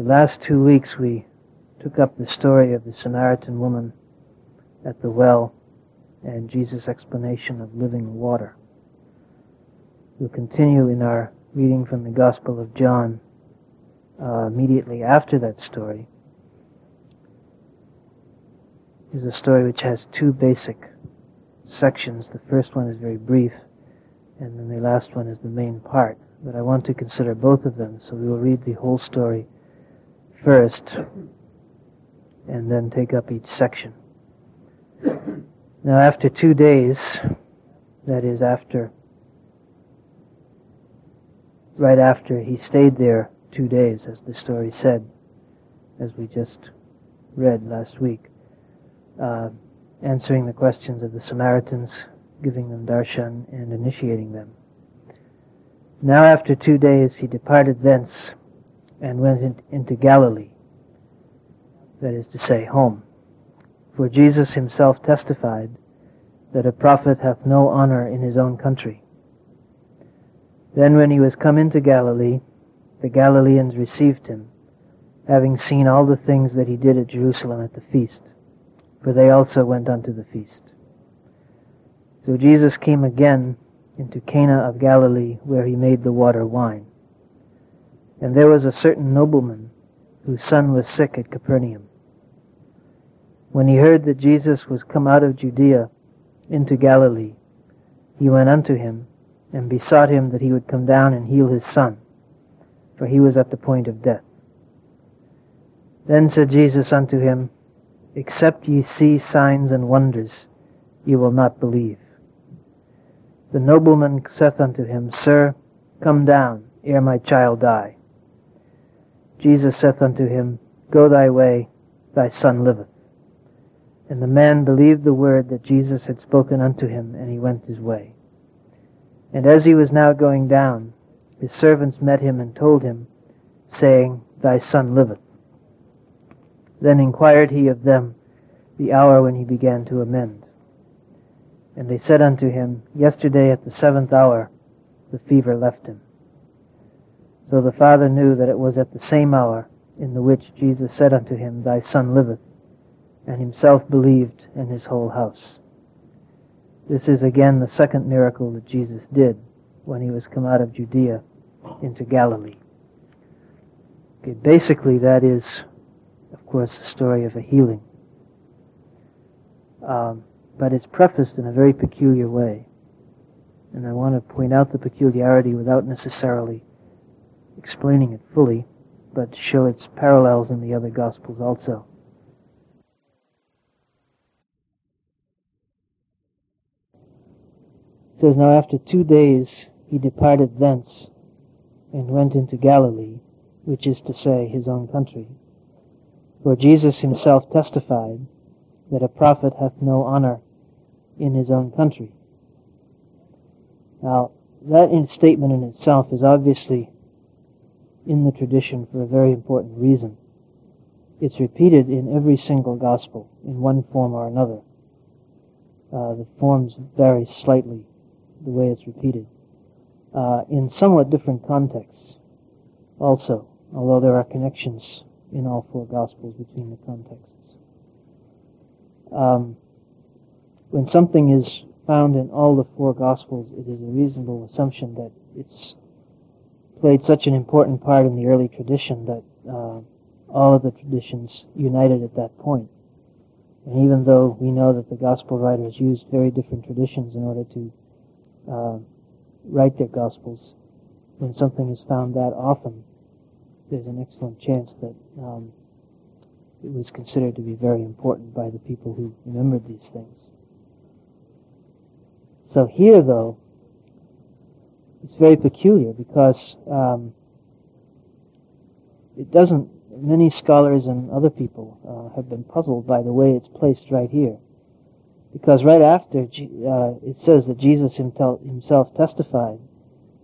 The last two weeks we took up the story of the Samaritan woman at the well and Jesus' explanation of living water. We'll continue in our reading from the Gospel of John uh, immediately after that story. Is a story which has two basic sections. The first one is very brief, and then the last one is the main part. But I want to consider both of them, so we will read the whole story first and then take up each section. Now, after two days, that is, after, right after he stayed there two days, as the story said, as we just read last week, uh, answering the questions of the Samaritans, giving them darshan, and initiating them. Now, after two days, he departed thence and went in, into Galilee, that is to say, home. For Jesus himself testified that a prophet hath no honor in his own country. Then when he was come into Galilee, the Galileans received him, having seen all the things that he did at Jerusalem at the feast, for they also went unto the feast. So Jesus came again into Cana of Galilee, where he made the water wine. And there was a certain nobleman whose son was sick at Capernaum. When he heard that Jesus was come out of Judea into Galilee, he went unto him and besought him that he would come down and heal his son, for he was at the point of death. Then said Jesus unto him, Except ye see signs and wonders, ye will not believe. The nobleman saith unto him, Sir, come down, ere my child die. Jesus saith unto him, Go thy way, thy son liveth. And the man believed the word that Jesus had spoken unto him, and he went his way. And as he was now going down, his servants met him and told him, saying, Thy son liveth. Then inquired he of them the hour when he began to amend. And they said unto him, Yesterday at the seventh hour the fever left him. So the father knew that it was at the same hour in the which Jesus said unto him, Thy son liveth, and himself believed and his whole house. This is again the second miracle that Jesus did when he was come out of Judea into Galilee. Okay, basically that is, of course, the story of a healing. Um, but it's prefaced in a very peculiar way. And I want to point out the peculiarity without necessarily explaining it fully, but show its parallels in the other Gospels also. It says, Now after two days he departed thence and went into Galilee, which is to say, his own country. For Jesus himself testified that a prophet hath no honor in his own country. Now, that in statement in itself is obviously in the tradition for a very important reason. It's repeated in every single gospel in one form or another. Uh, the forms vary slightly the way it's repeated. Uh, in somewhat different contexts also, although there are connections in all four gospels between the contexts. Um, when something is found in all the four gospels, it is a reasonable assumption that it's played such an important part in the early tradition that uh, all of the traditions united at that point. And even though we know that the gospel writers used very different traditions in order to uh, write their gospels, when something is found that often, there's an excellent chance that um, it was considered to be very important by the people who remembered these things. So here, though, it's very peculiar because um, it doesn't. Many scholars and other people uh, have been puzzled by the way it's placed right here, because right after uh, it says that Jesus himself testified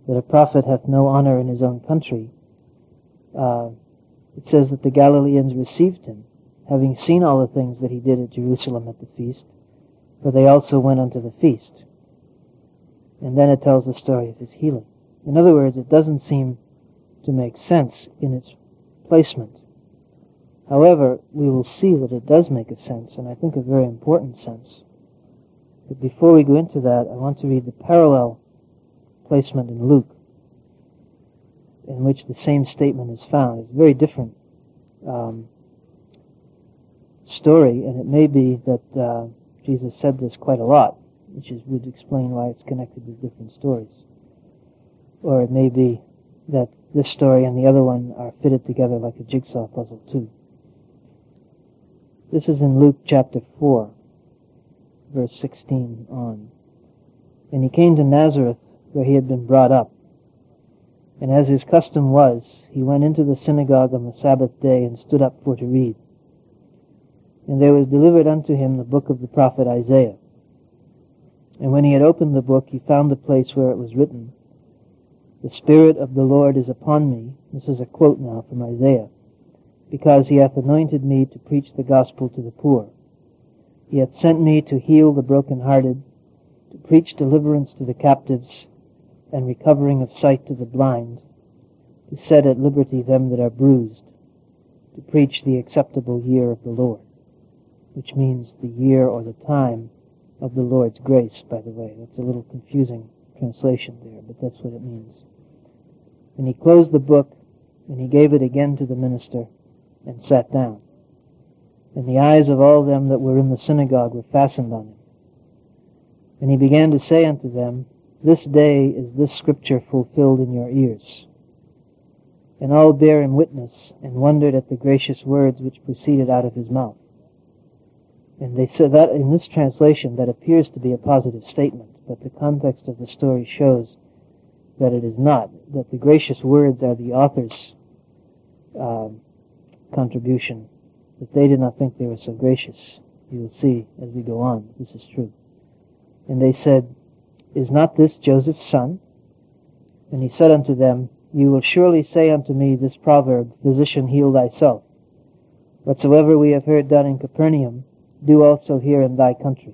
that a prophet hath no honor in his own country. Uh, it says that the Galileans received him, having seen all the things that he did at Jerusalem at the feast, for they also went unto the feast. And then it tells the story of his healing. In other words, it doesn't seem to make sense in its placement However, we will see that it does make a sense, and I think a very important sense. But before we go into that, I want to read the parallel placement in Luke, in which the same statement is found. It's a very different um, story, and it may be that uh, Jesus said this quite a lot, which is, would explain why it's connected with different stories. Or it may be that this story and the other one are fitted together like a jigsaw puzzle too. This is in Luke chapter 4, verse 16 on. And he came to Nazareth, where he had been brought up. And as his custom was, he went into the synagogue on the Sabbath day and stood up for to read. And there was delivered unto him the book of the prophet Isaiah. And when he had opened the book, he found the place where it was written, The Spirit of the Lord is upon me. This is a quote now from Isaiah. Because he hath anointed me to preach the gospel to the poor. He hath sent me to heal the brokenhearted, to preach deliverance to the captives, and recovering of sight to the blind, to set at liberty them that are bruised, to preach the acceptable year of the Lord, which means the year or the time of the Lord's grace, by the way. That's a little confusing translation there, but that's what it means. And he closed the book, and he gave it again to the minister, and sat down. And the eyes of all them that were in the synagogue were fastened on him. And he began to say unto them, This day is this scripture fulfilled in your ears. And all bare him witness, and wondered at the gracious words which proceeded out of his mouth. And they said that in this translation that appears to be a positive statement, but the context of the story shows that it is not, that the gracious words are the author's um, contribution, that they did not think they were so gracious. You will see as we go on, this is true. And they said, Is not this Joseph's son? And he said unto them, You will surely say unto me this proverb, Physician, heal thyself. Whatsoever we have heard done in Capernaum, do also here in thy country.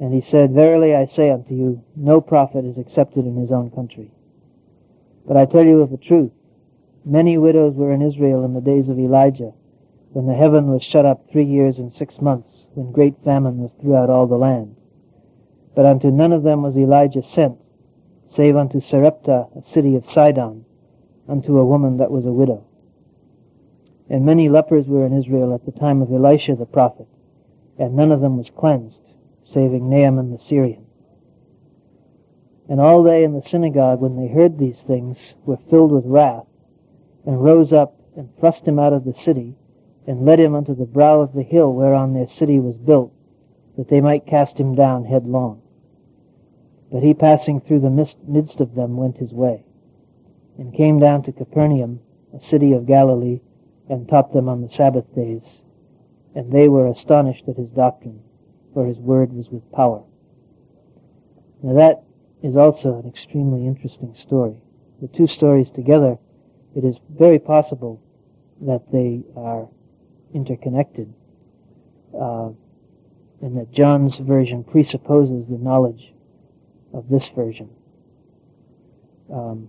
And he said, Verily I say unto you, no prophet is accepted in his own country. But I tell you of a truth, many widows were in Israel in the days of Elijah, when the heaven was shut up three years and six months, when great famine was throughout all the land. But unto none of them was Elijah sent, save unto Sarepta, a city of Sidon, unto a woman that was a widow. And many lepers were in Israel at the time of Elisha the prophet, and none of them was cleansed, saving Naaman the Syrian. And all they in the synagogue, when they heard these things, were filled with wrath, and rose up and thrust him out of the city, and led him unto the brow of the hill whereon their city was built, that they might cast him down headlong. But he passing through the midst of them went his way, and came down to Capernaum, a city of Galilee, and taught them on the Sabbath days. And they were astonished at his doctrine, for his word was with power. Now that is also an extremely interesting story. The two stories together, it is very possible that they are interconnected, uh, and that John's version presupposes the knowledge of this version. Um,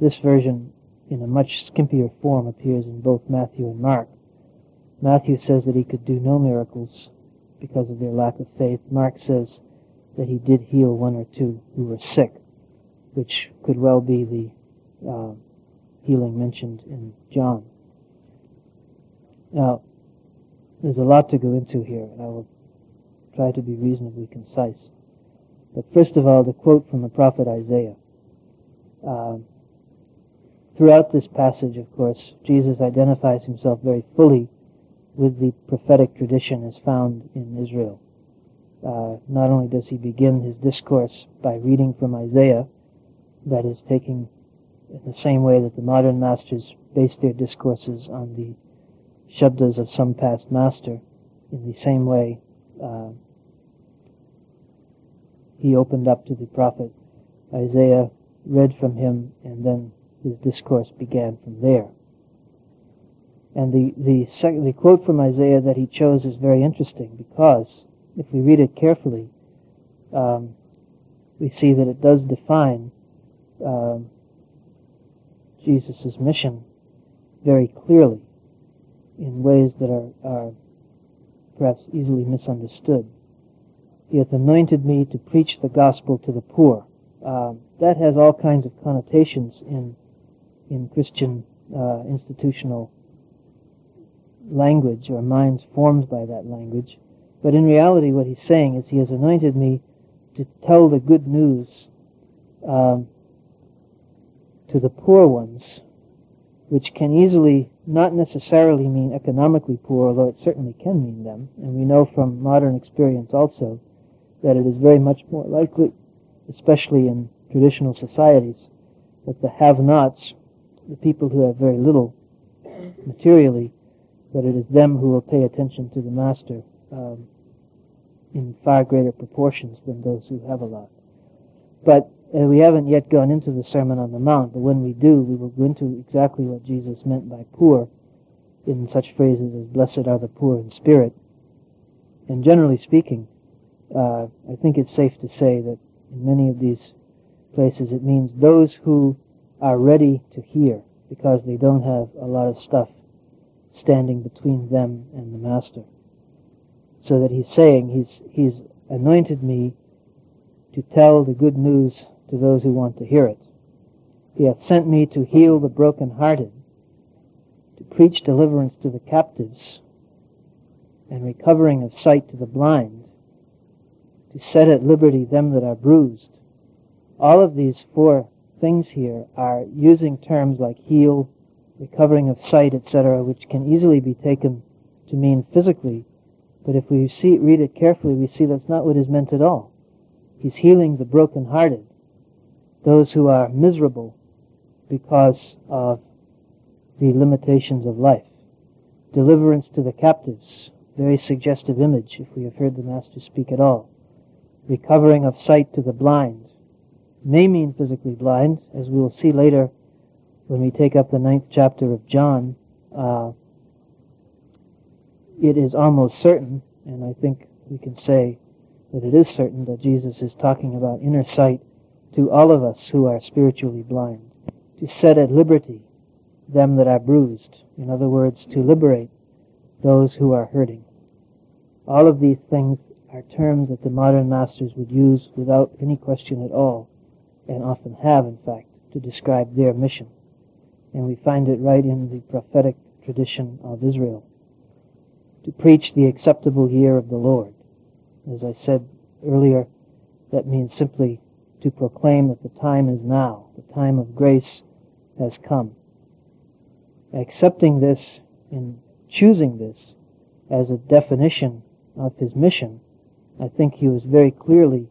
this version in a much skimpier form appears in both Matthew and Mark. Matthew says that he could do no miracles because of their lack of faith. Mark says that he did heal one or two who were sick, which could well be the uh, healing mentioned in John. Now, there's a lot to go into here, and I will try to be reasonably concise. But first of all, the quote from the prophet Isaiah. Uh, Throughout this passage, of course, Jesus identifies himself very fully with the prophetic tradition as found in Israel. Uh, not only does he begin his discourse by reading from Isaiah, that is taking in the same way that the modern masters base their discourses on the shabdas of some past master, in the same way uh, he opened up to the prophet Isaiah, read from him, and then his discourse began from there. And the, the, the quote from Isaiah that he chose is very interesting because if we read it carefully, um, we see that it does define um, Jesus' mission very clearly. in ways that are, are perhaps easily misunderstood. He hath anointed me to preach the gospel to the poor. Uh, that has all kinds of connotations in in Christian uh, institutional language or minds formed by that language. But in reality, what he's saying is, He has anointed me to tell the good news um, to the poor ones, which can easily not necessarily mean economically poor, although it certainly can mean them. And we know from modern experience also that it is very much more likely, especially in traditional societies, that the have-nots, the people who have very little materially, but it is them who will pay attention to the master um, in far greater proportions than those who have a lot. But uh, we haven't yet gone into the Sermon on the Mount, but when we do, we will go into exactly what Jesus meant by poor in such phrases as blessed are the poor in spirit. And generally speaking, uh, I think it's safe to say that in many of these places it means those who are ready to hear because they don't have a lot of stuff standing between them and the Master. So that he's saying he's, he's anointed me to tell the good news to those who want to hear it. He hath sent me to heal the broken-hearted, to preach deliverance to the captives, and recovering of sight to the blind, to set at liberty them that are bruised. All of these four things here are using terms like heal, recovering of sight, etc., which can easily be taken to mean physically. But if we see, read it carefully, we see that's not what is meant at all. He's healing the broken-hearted, those who are miserable because of the limitations of life. Deliverance to the captives, very suggestive image if we have heard the Master speak at all. Recovering of sight to the blind, may mean physically blind, as we will see later when we take up the ninth chapter of John, uh, it is almost certain, and I think we can say that it is certain that Jesus is talking about inner sight to all of us who are spiritually blind, to set at liberty them that are bruised. In other words, to liberate those who are hurting. All of these things are terms that the modern masters would use without any question at all, and often have, in fact, to describe their mission and we find it right in the prophetic tradition of Israel. To preach the acceptable year of the Lord. As I said earlier, that means simply to proclaim that the time is now, the time of grace has come. Accepting this and choosing this as a definition of his mission, I think he was very clearly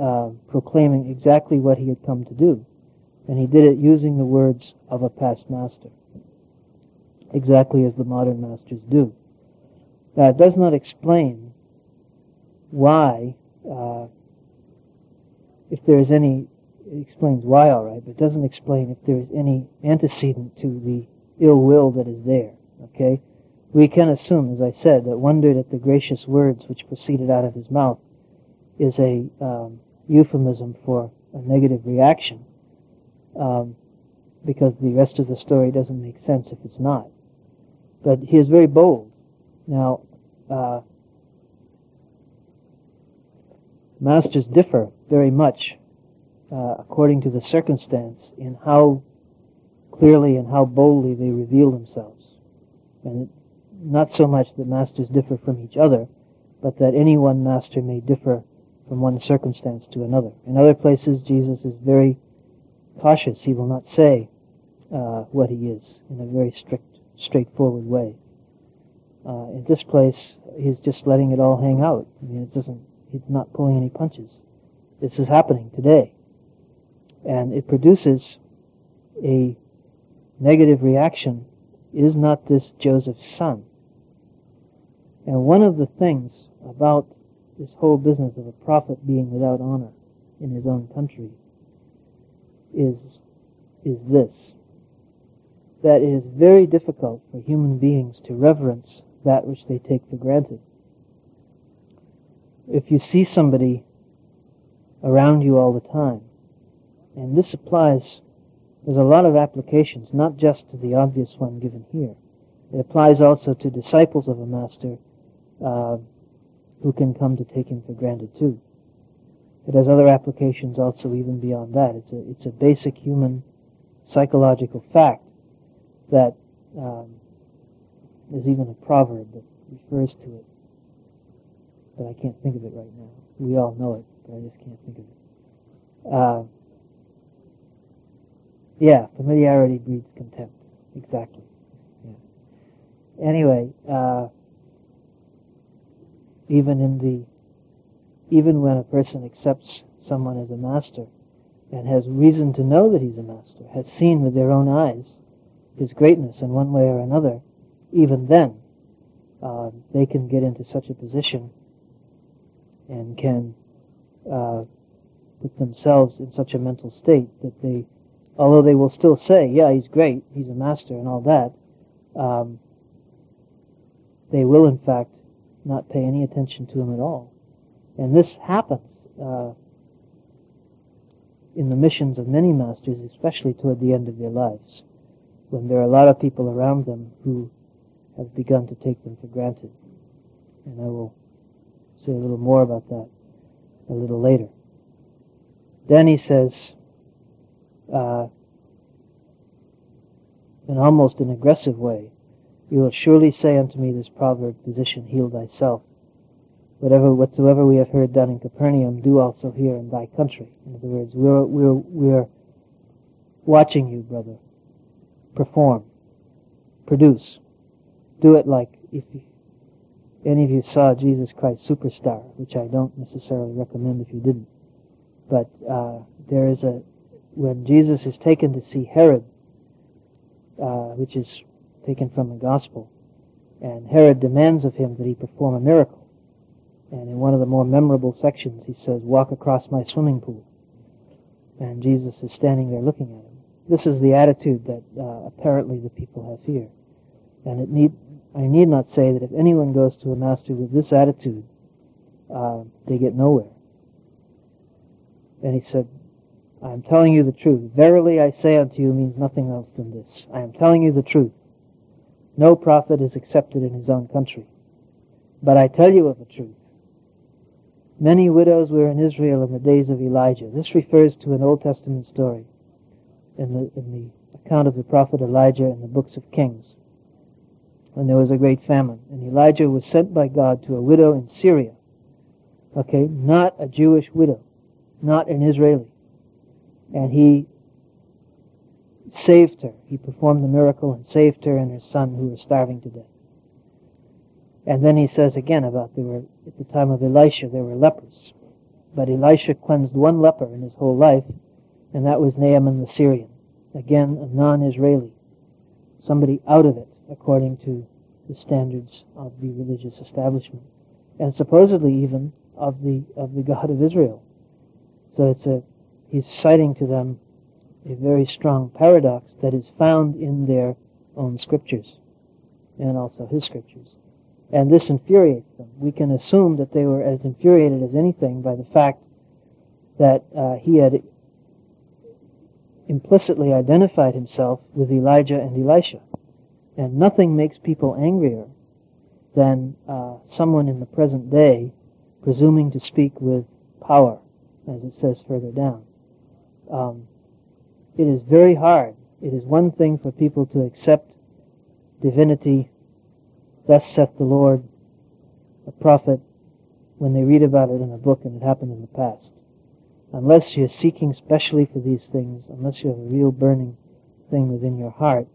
uh, proclaiming exactly what he had come to do and he did it using the words of a past master, exactly as the modern masters do. That does not explain why, uh, if there is any, it explains why all right, but it doesn't explain if there is any antecedent to the ill will that is there. Okay? We can assume, as I said, that wondered at the gracious words which proceeded out of his mouth is a um, euphemism for a negative reaction um, because the rest of the story doesn't make sense if it's not. But he is very bold. Now, uh, masters differ very much uh, according to the circumstance in how clearly and how boldly they reveal themselves. And not so much that masters differ from each other, but that any one master may differ from one circumstance to another. In other places, Jesus is very cautious. He will not say uh, what he is in a very strict, straightforward way. Uh, in this place, he's just letting it all hang out. I mean, it doesn't. He's not pulling any punches. This is happening today, and it produces a negative reaction. Is not this Joseph's son? And one of the things about this whole business of a prophet being without honor in his own country is, is this, that it is very difficult for human beings to reverence that which they take for granted. If you see somebody around you all the time, and this applies, there's a lot of applications, not just to the obvious one given here, It applies also to disciples of a master uh, who can come to take him for granted too. It has other applications also even beyond that. It's a, it's a basic human psychological fact that um, there's even a proverb that refers to it, but I can't think of it right now. We all know it, but I just can't think of it. Uh, yeah, familiarity breeds contempt. Exactly. Yeah. Anyway, uh, even in the even when a person accepts someone as a master and has reason to know that he's a master, has seen with their own eyes his greatness in one way or another, even then uh, they can get into such a position and can uh, put themselves in such a mental state that they, although they will still say, yeah, he's great, he's a master and all that, um, they will in fact not pay any attention to him at all. And this happens uh, in the missions of many masters, especially toward the end of their lives, when there are a lot of people around them who have begun to take them for granted. And I will say a little more about that a little later. Then he says, uh, in almost an aggressive way, you will surely say unto me this proverb, Physician, heal thyself. Whatever, whatsoever we have heard done in Capernaum, do also here in thy country. In other words, we're, we're, we're watching you, brother. Perform. Produce. Do it like if any of you saw Jesus Christ Superstar, which I don't necessarily recommend if you didn't. But uh, there is a, when Jesus is taken to see Herod, uh, which is taken from the Gospel, and Herod demands of him that he perform a miracle. And in one of the more memorable sections, he says, Walk across my swimming pool. And Jesus is standing there looking at him. This is the attitude that uh, apparently the people have here. And it need, I need not say that if anyone goes to a master with this attitude, uh, they get nowhere. And he said, I am telling you the truth. Verily I say unto you means nothing else than this. I am telling you the truth. No prophet is accepted in his own country. But I tell you of a truth. Many widows were in Israel in the days of Elijah. This refers to an Old Testament story in the, in the account of the prophet Elijah in the books of Kings when there was a great famine. And Elijah was sent by God to a widow in Syria. Okay, not a Jewish widow, not an Israeli. And he saved her. He performed the miracle and saved her and her son who was starving to death. And then he says again about there were, at the time of Elisha, there were lepers. But Elisha cleansed one leper in his whole life, and that was Naaman the Syrian. Again, a non-Israeli. Somebody out of it, according to the standards of the religious establishment. And supposedly even of the, of the God of Israel. So it's a, he's citing to them a very strong paradox that is found in their own scriptures and also his scriptures. And this infuriates them. We can assume that they were as infuriated as anything by the fact that uh, he had implicitly identified himself with Elijah and Elisha. And nothing makes people angrier than uh, someone in the present day presuming to speak with power, as it says further down. Um, it is very hard. It is one thing for people to accept divinity, thus saith the Lord, a prophet, when they read about it in a book and it happened in the past. Unless you're seeking specially for these things, unless you have a real burning thing within your heart,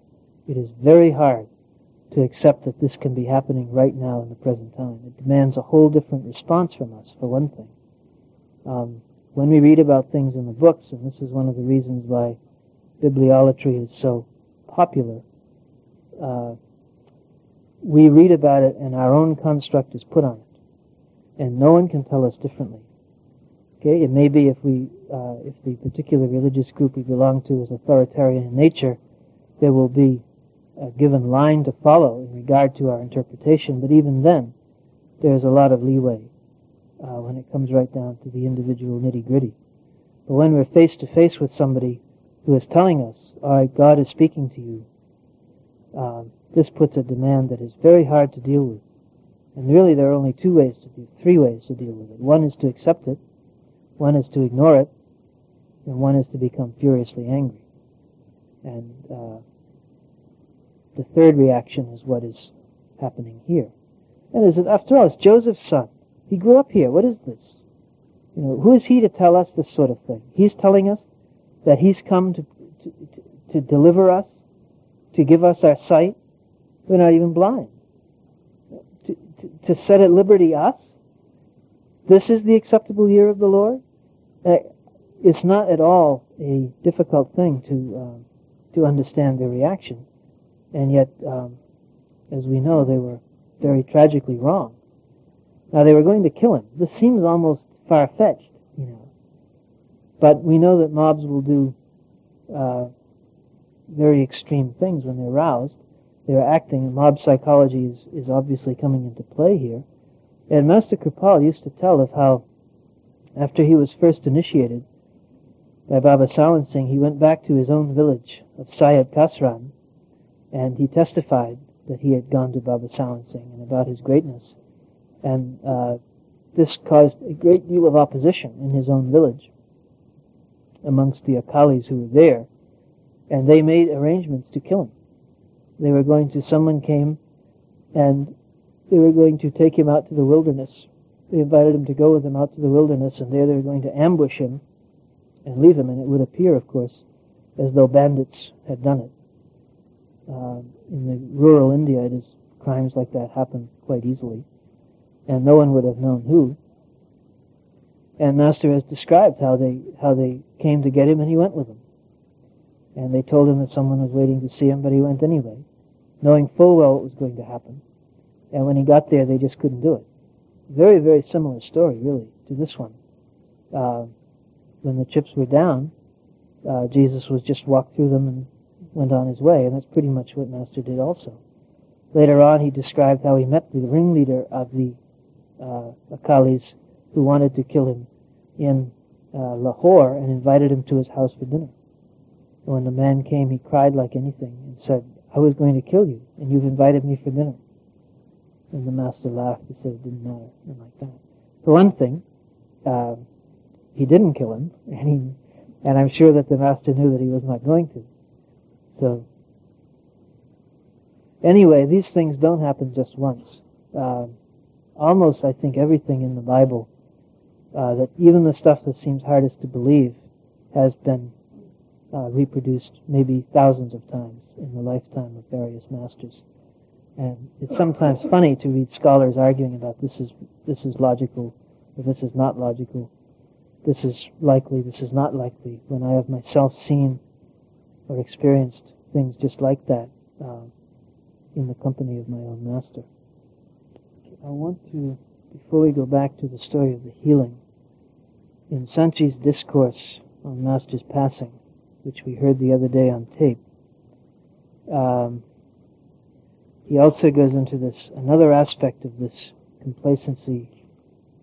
it is very hard to accept that this can be happening right now in the present time. It demands a whole different response from us, for one thing. Um, when we read about things in the books, and this is one of the reasons why bibliolatry is so popular, uh, we read about it and our own construct is put on it. And no one can tell us differently. Okay, it may be if we, uh, if the particular religious group we belong to is authoritarian in nature, there will be a given line to follow in regard to our interpretation, but even then, there's a lot of leeway uh, when it comes right down to the individual nitty gritty. But when we're face to face with somebody who is telling us, all right, God is speaking to you, um, this puts a demand that is very hard to deal with. And really, there are only two ways to three ways to deal with it. One is to accept it, one is to ignore it, and one is to become furiously angry. And uh, the third reaction is what is happening here. And is it, after all, it's Joseph's son. He grew up here. What is this? You know, who is he to tell us this sort of thing? He's telling us that he's come to, to, to deliver us, to give us our sight. We're not even blind. To, to, to set at liberty us. This is the acceptable year of the Lord. Uh, it's not at all a difficult thing to uh, to understand their reaction, and yet, um, as we know, they were very tragically wrong. Now they were going to kill him. This seems almost far-fetched, you know. But we know that mobs will do uh, very extreme things when they're roused. They're acting. Mob psychology is, is obviously coming into play here. And Master Kirpal used to tell of how, after he was first initiated by Baba Sawan Singh, he went back to his own village of Sayed Kasran, and he testified that he had gone to Baba Sawan Singh and about his greatness. And uh, this caused a great deal of opposition in his own village amongst the Akalis who were there, and they made arrangements to kill him. They were going to, someone came and they were going to take him out to the wilderness. They invited him to go with them out to the wilderness, and there they were going to ambush him and leave him, and it would appear, of course, as though bandits had done it. Uh, in the rural India, it is crimes like that happen quite easily and no one would have known who. And Master has described how they how they came to get him, and he went with them. And they told him that someone was waiting to see him, but he went anyway, knowing full well what was going to happen. And when he got there, they just couldn't do it. Very, very similar story, really, to this one. Uh, when the chips were down, uh, Jesus was just walked through them and went on his way, and that's pretty much what Master did also. Later on, he described how he met the ringleader of the uh, Akalis who wanted to kill him in uh, Lahore and invited him to his house for dinner. And when the man came, he cried like anything and said, I was going to kill you, and you've invited me for dinner. And the master laughed and said it didn't matter, and like that. For one thing, uh, he didn't kill him, and he, and I'm sure that the master knew that he was not going to. So, anyway, these things don't happen just once. Uh, almost, I think, everything in the Bible, uh, that even the stuff that seems hardest to believe, has been uh, reproduced maybe thousands of times in the lifetime of various masters. And it's sometimes funny to read scholars arguing about this is this is logical or this is not logical, this is likely, this is not likely, when I have myself seen or experienced things just like that uh, in the company of my own master. I want to, before we go back to the story of the healing, in Sant Ji's discourse on Master's passing, which we heard the other day on tape, um, he also goes into this another aspect of this complacency,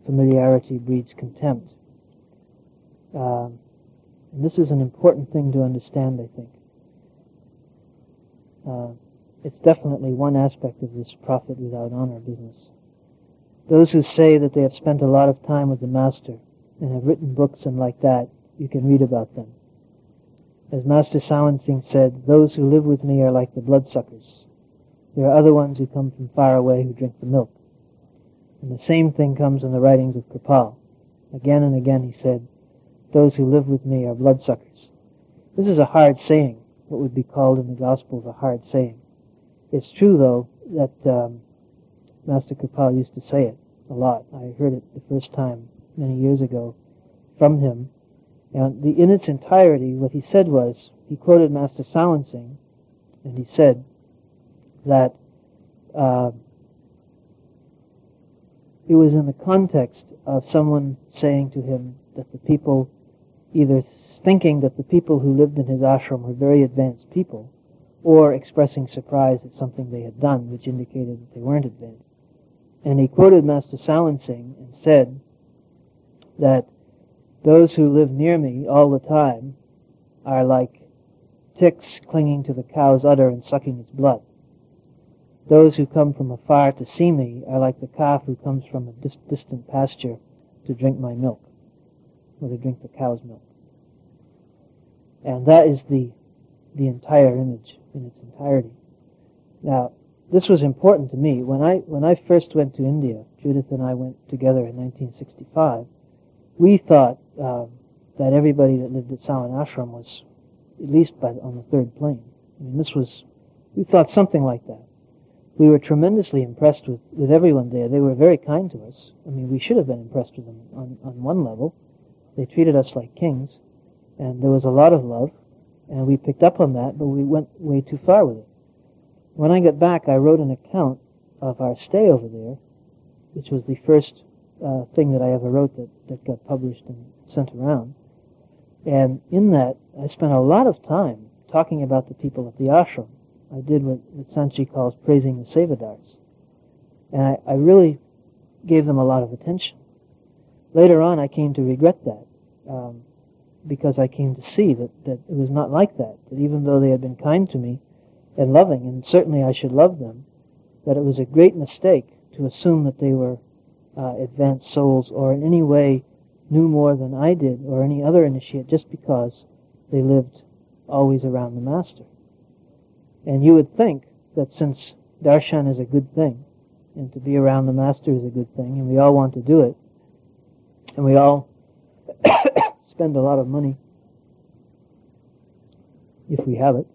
familiarity breeds contempt. Um, and this is an important thing to understand, I think. Uh, it's definitely one aspect of this prophet without honor business. Those who say that they have spent a lot of time with the Master and have written books and like that, you can read about them. As Master Sawan Singh said, those who live with me are like the bloodsuckers. There are other ones who come from far away who drink the milk. And the same thing comes in the writings of Kirpal. Again and again he said, those who live with me are bloodsuckers. This is a hard saying, what would be called in the Gospels a hard saying. It's true, though, that um, Master Kirpal used to say it a lot. I heard it the first time many years ago from him. And the, in its entirety, what he said was, he quoted Master Sawan Singh, and he said that uh, it was in the context of someone saying to him that the people, either thinking that the people who lived in his ashram were very advanced people, or expressing surprise at something they had done, which indicated that they weren't advanced. And he quoted Master Sawan Singh and said that those who live near me all the time are like ticks clinging to the cow's udder and sucking its blood. those who come from afar to see me are like the calf who comes from a dis- distant pasture to drink my milk, or to drink the cow's milk. And that is the, the entire image in its entirety. Now, this was important to me. When I, when I first went to India, Judith and I went together in 1965, we thought uh, that everybody that lived at Sawan Ashram was at least by, on the third plane. I mean, this was, we thought something like that. We were tremendously impressed with, with everyone there. They were very kind to us. I mean, we should have been impressed with them on, on one level. They treated us like kings, and there was a lot of love, and we picked up on that, but we went way too far with it. When I got back, I wrote an account of our stay over there, which was the first uh, thing that I ever wrote that, that got published and sent around. And in that, I spent a lot of time talking about the people at the ashram. I did what, what Sant Ji calls praising the Sevadars. And I, I really gave them a lot of attention. Later on, I came to regret that, um, because I came to see that, that it was not like that, that even though they had been kind to me and loving, and certainly I should love them, that it was a great mistake to assume that they were uh, advanced souls or in any way knew more than I did or any other initiate just because they lived always around the Master. And you would think that since darshan is a good thing, and to be around the Master is a good thing, and we all want to do it, and we all spend a lot of money if we have it,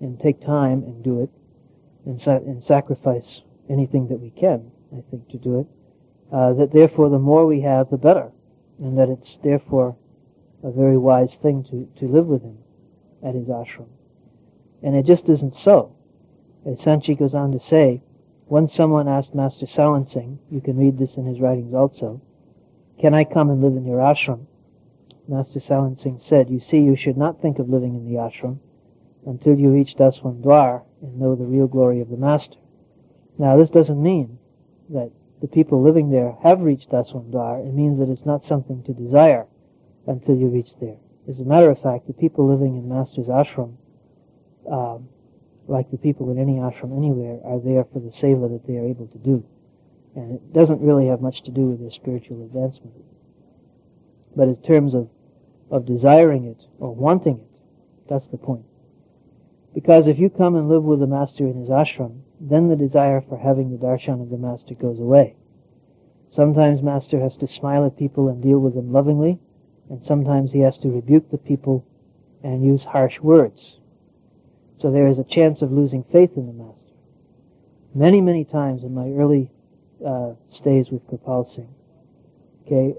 and take time and do it, and, sa- and sacrifice anything that we can, I think, to do it, uh, that therefore the more we have, the better, and that it's therefore a very wise thing to, to live with him at his ashram. And it just isn't so. As Sant Ji goes on to say, once someone asked Master Sawan Singh, you can read this in his writings also, can I come and live in your ashram? Master Sawan Singh said, you see, you should not think of living in the ashram until you reach Daswan Dwar and know the real glory of the Master. Now, this doesn't mean that the people living there have reached Daswan Dwar, it means that it's not something to desire until you reach there. As a matter of fact, the people living in Master's ashram, um, like the people in any ashram anywhere, are there for the seva that they are able to do. And it doesn't really have much to do with their spiritual advancement. But in terms of, of desiring it or wanting it, that's the point. Because if you come and live with the master in his ashram, then the desire for having the darshan of the master goes away. Sometimes master has to smile at people and deal with them lovingly, and sometimes he has to rebuke the people and use harsh words. So there is a chance of losing faith in the master. Many, many times in my early uh, stays with Kirpal Singh, okay,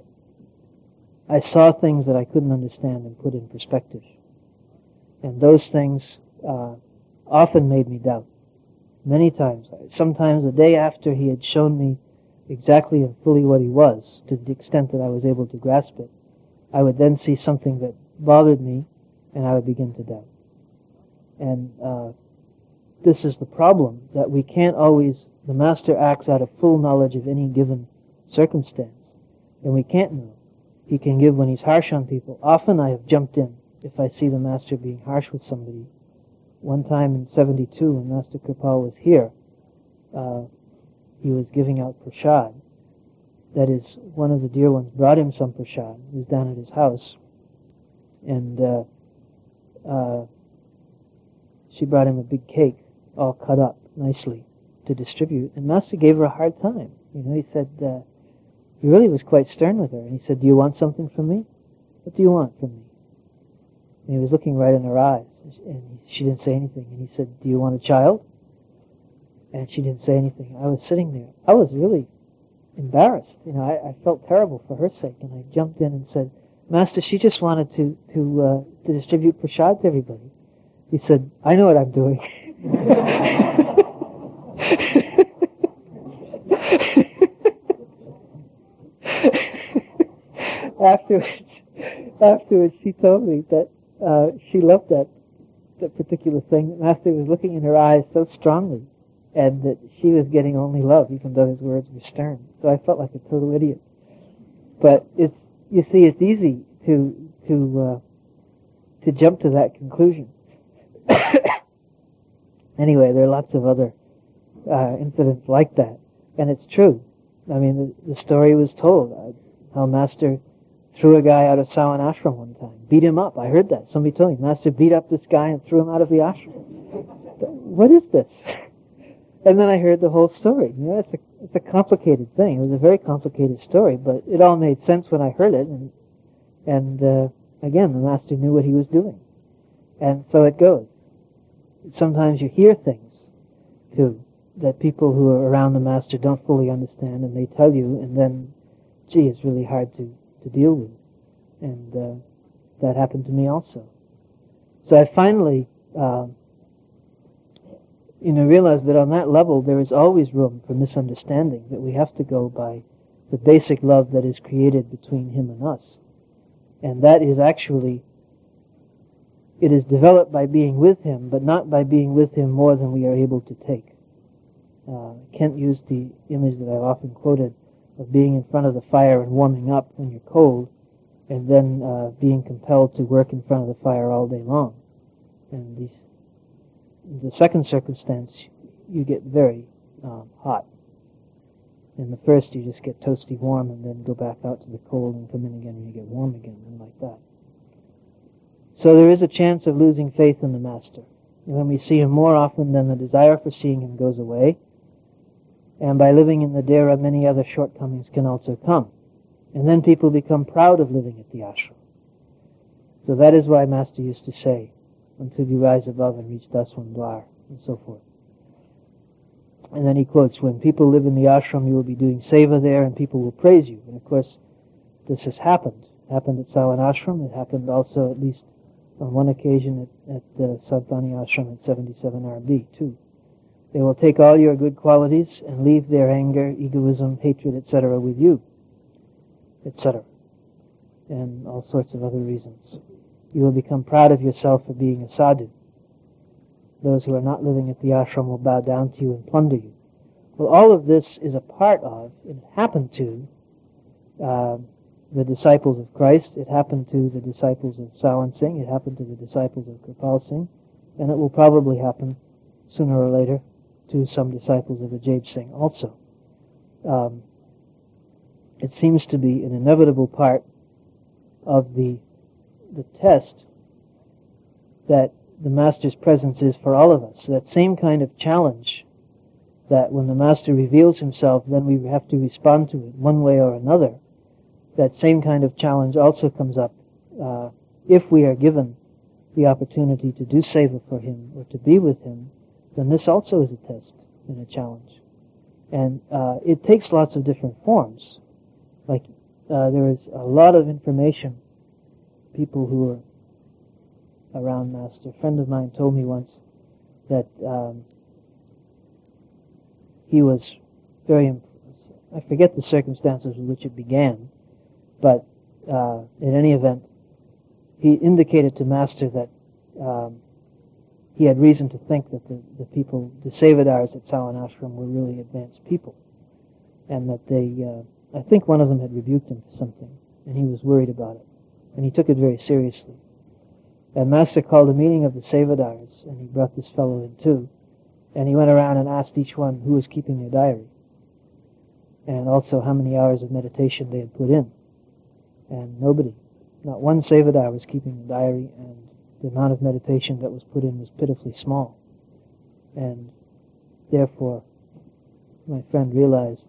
I saw things that I couldn't understand and put in perspective. And those things uh, often made me doubt many times. Sometimes the day after he had shown me exactly and fully what he was, to the extent that I was able to grasp it, I would then see something that bothered me, and I would begin to doubt. And uh, this is the problem, that we can't always, the Master acts out of full knowledge of any given circumstance, and we can't know. He can give when he's harsh on people. Often I have jumped in if I see the Master being harsh with somebody one time in 72 when Master Kirpal was here, uh, he was giving out prashad. That is, one of the dear ones brought him some prashad. He was down at his house. And uh, uh, she brought him a big cake, all cut up nicely, to distribute. And Master gave her a hard time. You know, he said, uh, he really was quite stern with her. And he said, do you want something from me? What do you want from me? And he was looking right in her eyes. And she didn't say anything. And he said, do you want a child? And she didn't say anything. I was sitting there. I was really embarrassed. You know, I, I felt terrible for her sake. And I jumped in and said, Master, she just wanted to, to, uh, to distribute prashad to everybody. He said, I know what I'm doing. afterwards, afterwards, she told me that uh, she loved that that particular thing. that master was looking in her eyes so strongly, and that she was getting only love, even though his words were stern. So I felt like a total idiot. But it's you see, it's easy to to uh, to jump to that conclusion. anyway, there are lots of other uh, incidents like that, and it's true. I mean, the, the story was told uh, how Master threw a guy out of Sawan Ashram one time, beat him up. I heard that. Somebody told me Master beat up this guy and threw him out of the ashram. what is this? and then I heard the whole story. You know, it's a it's a complicated thing. It was a very complicated story, but it all made sense when I heard it. And and uh, again, the master knew what he was doing, and so it goes. Sometimes you hear things too that people who are around the master don't fully understand, and they tell you, and then, gee, it's really hard to to deal with. And uh, that happened to me also. So I finally. Uh, you know, realized that on that level there is always room for misunderstanding, that we have to go by the basic love that is created between him and us. And that is actually, it is developed by being with him, but not by being with him more than we are able to take. Uh, Kent used the image that I've often quoted of being in front of the fire and warming up when you're cold, and then uh, being compelled to work in front of the fire all day long. And the second circumstance, you get very um, hot. In the first, you just get toasty warm and then go back out to the cold and come in again and you get warm again and like that. So there is a chance of losing faith in the Master. And when we see him more often, then the desire for seeing him goes away. And by living in the Dera, many other shortcomings can also come. And then people become proud of living at the ashram. So that is why Master used to say, until you rise above and reach Daswan Dwar, and so forth. And then he quotes, when people live in the ashram, you will be doing seva there, and people will praise you. And of course, this has happened. It happened at Sawan Ashram. It happened also, at least on one occasion, at, at uh, Sant Bani Ashram at 77 RB, too. They will take all your good qualities and leave their anger, egoism, hatred, etc. with you, etc. And all sorts of other reasons you will become proud of yourself for being a sadhu. Those who are not living at the ashram will bow down to you and plunder you. Well, all of this is a part of, it happened to uh, the disciples of Christ, it happened to the disciples of Sawan Singh, it happened to the disciples of Kirpal Singh, and it will probably happen sooner or later to some disciples of Ajaib Singh also. Um, it seems to be an inevitable part of the the test that the Master's presence is for all of us. That same kind of challenge that when the Master reveals himself, then we have to respond to it one way or another. That same kind of challenge also comes up uh, if we are given the opportunity to do seva for him or to be with him, then this also is a test and a challenge. And uh, it takes lots of different forms. Like uh, was a lot of information people who were around Master. A friend of mine told me once that um, he was very, I forget the circumstances with which it began, but uh, in any event, he indicated to Master that um, he had reason to think that the, the people, the Sevadars at Sawan Ashram were really advanced people, and that they, uh, I think one of them had rebuked him for something, and he was worried about it and he took it very seriously. And Master called a meeting of the Sevadars, and he brought this fellow in too. And he went around and asked each one who was keeping their diary, and also how many hours of meditation they had put in. And nobody, not one Sevadar was keeping a diary, and the amount of meditation that was put in was pitifully small. And therefore, my friend realized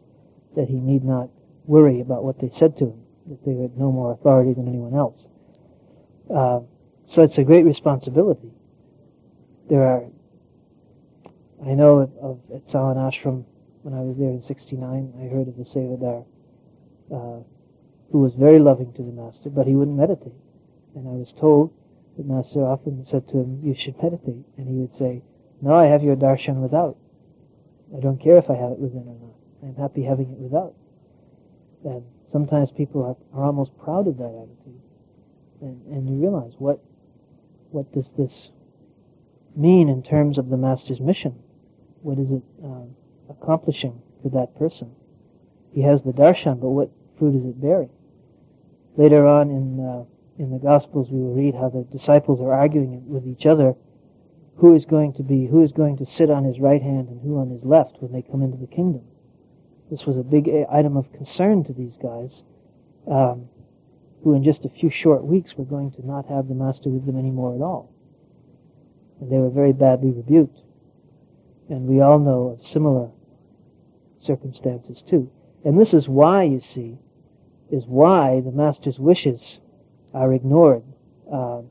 that he need not worry about what they said to him that they had no more authority than anyone else. Uh, so it's a great responsibility. There are, I know of, of at Sawan Ashram, when I was there in 69, I heard of a Sevadar uh, who was very loving to the Master, but he wouldn't meditate. And I was told that Master often said to him, you should meditate. And he would say, no, I have your darshan without. I don't care if I have it within or not. I'm happy having it without. And sometimes people are, are almost proud of that attitude. And, and you realize what, what does this mean in terms of the Master's mission? What is it uh, accomplishing for that person? He has the darshan, but what fruit is it bearing? Later on in uh, in the Gospels, we will read how the disciples are arguing with each other who is going to be, who is going to sit on his right hand and who on his left when they come into the kingdom. This was a big item of concern to these guys, um, who in just a few short weeks were going to not have the master with them anymore at all. And they were very badly rebuked. And we all know of similar circumstances too. And this is why, you see, is why the master's wishes are ignored uh,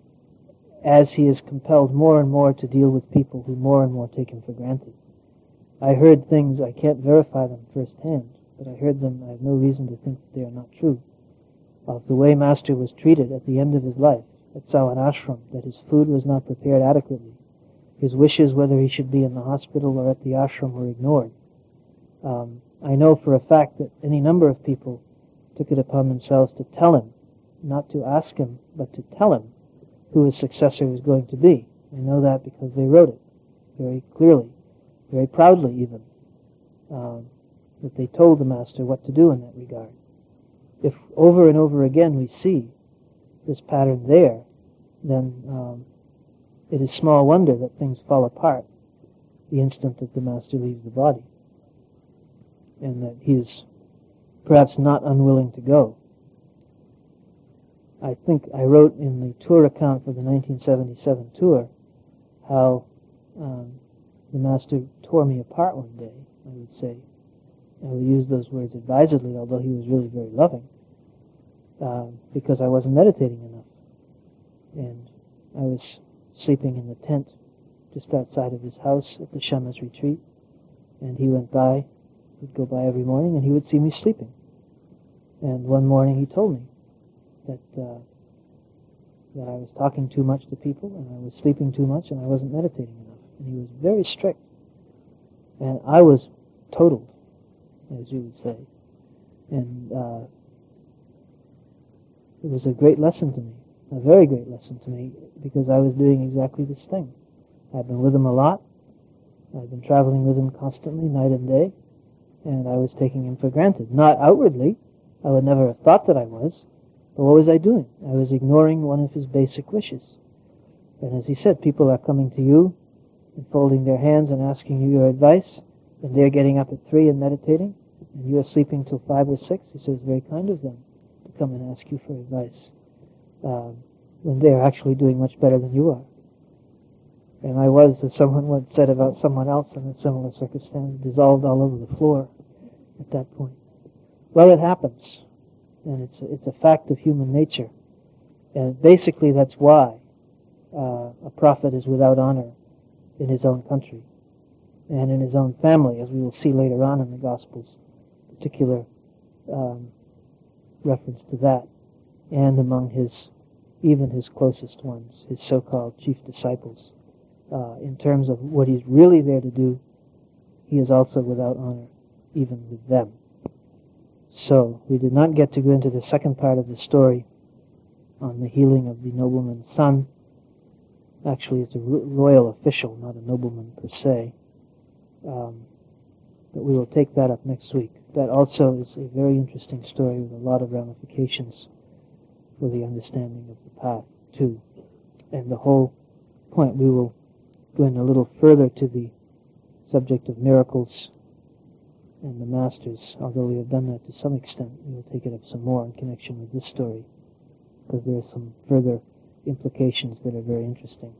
as he is compelled more and more to deal with people who more and more take him for granted. I heard things, I can't verify them firsthand, but I heard them, I have no reason to think that they are not true, of the way Master was treated at the end of his life at Sawan Ashram, that his food was not prepared adequately. His wishes whether he should be in the hospital or at the ashram were ignored. Um, I know for a fact that any number of people took it upon themselves to tell him, not to ask him, but to tell him who his successor was going to be. I know that because they wrote it very clearly, very proudly even, um, that they told the master what to do in that regard. If over and over again we see this pattern there, then um, it is small wonder that things fall apart the instant that the master leaves the body, and that he is perhaps not unwilling to go. I think I wrote in the tour account for the 1977 tour how um, the master tore me apart one day, I would say. I will use those words advisedly, although he was really very loving, uh, because I wasn't meditating enough. And I was sleeping in the tent just outside of his house at the Shamas retreat, and he went by, he'd go by every morning, and he would see me sleeping. And one morning he told me, that uh, that I was talking too much to people and I was sleeping too much and I wasn't meditating enough. And he was very strict. And I was totaled, as you would say. And uh, it was a great lesson to me, a very great lesson to me, because I was doing exactly this thing. I've been with him a lot. I've been traveling with him constantly, night and day, and I was taking him for granted. Not outwardly. I would never have thought that I was, but what was I doing? I was ignoring one of his basic wishes. And as he said, people are coming to you and folding their hands and asking you your advice, and they're getting up at three and meditating, and you're sleeping till five or six. He says, very kind of them to come and ask you for advice um, when they're actually doing much better than you are. And I was, as someone once said about someone else in a similar circumstance, dissolved all over the floor at that point. Well, it happens and it's a, it's a fact of human nature. And basically, that's why uh, a prophet is without honor in his own country and in his own family, as we will see later on in the Gospels, particular um, reference to that, and among his even his closest ones, his so-called chief disciples. Uh, in terms of what he's really there to do, he is also without honor, even with them. So, we did not get to go into the second part of the story on the healing of the nobleman's son. Actually, it's a royal official, not a nobleman per se. Um, but we will take that up next week. That also is a very interesting story with a lot of ramifications for the understanding of the path, too. And the whole point, we will go in a little further to the subject of miracles and the masters, although we have done that to some extent, we will take it up some more in connection with this story, because there are some further implications that are very interesting.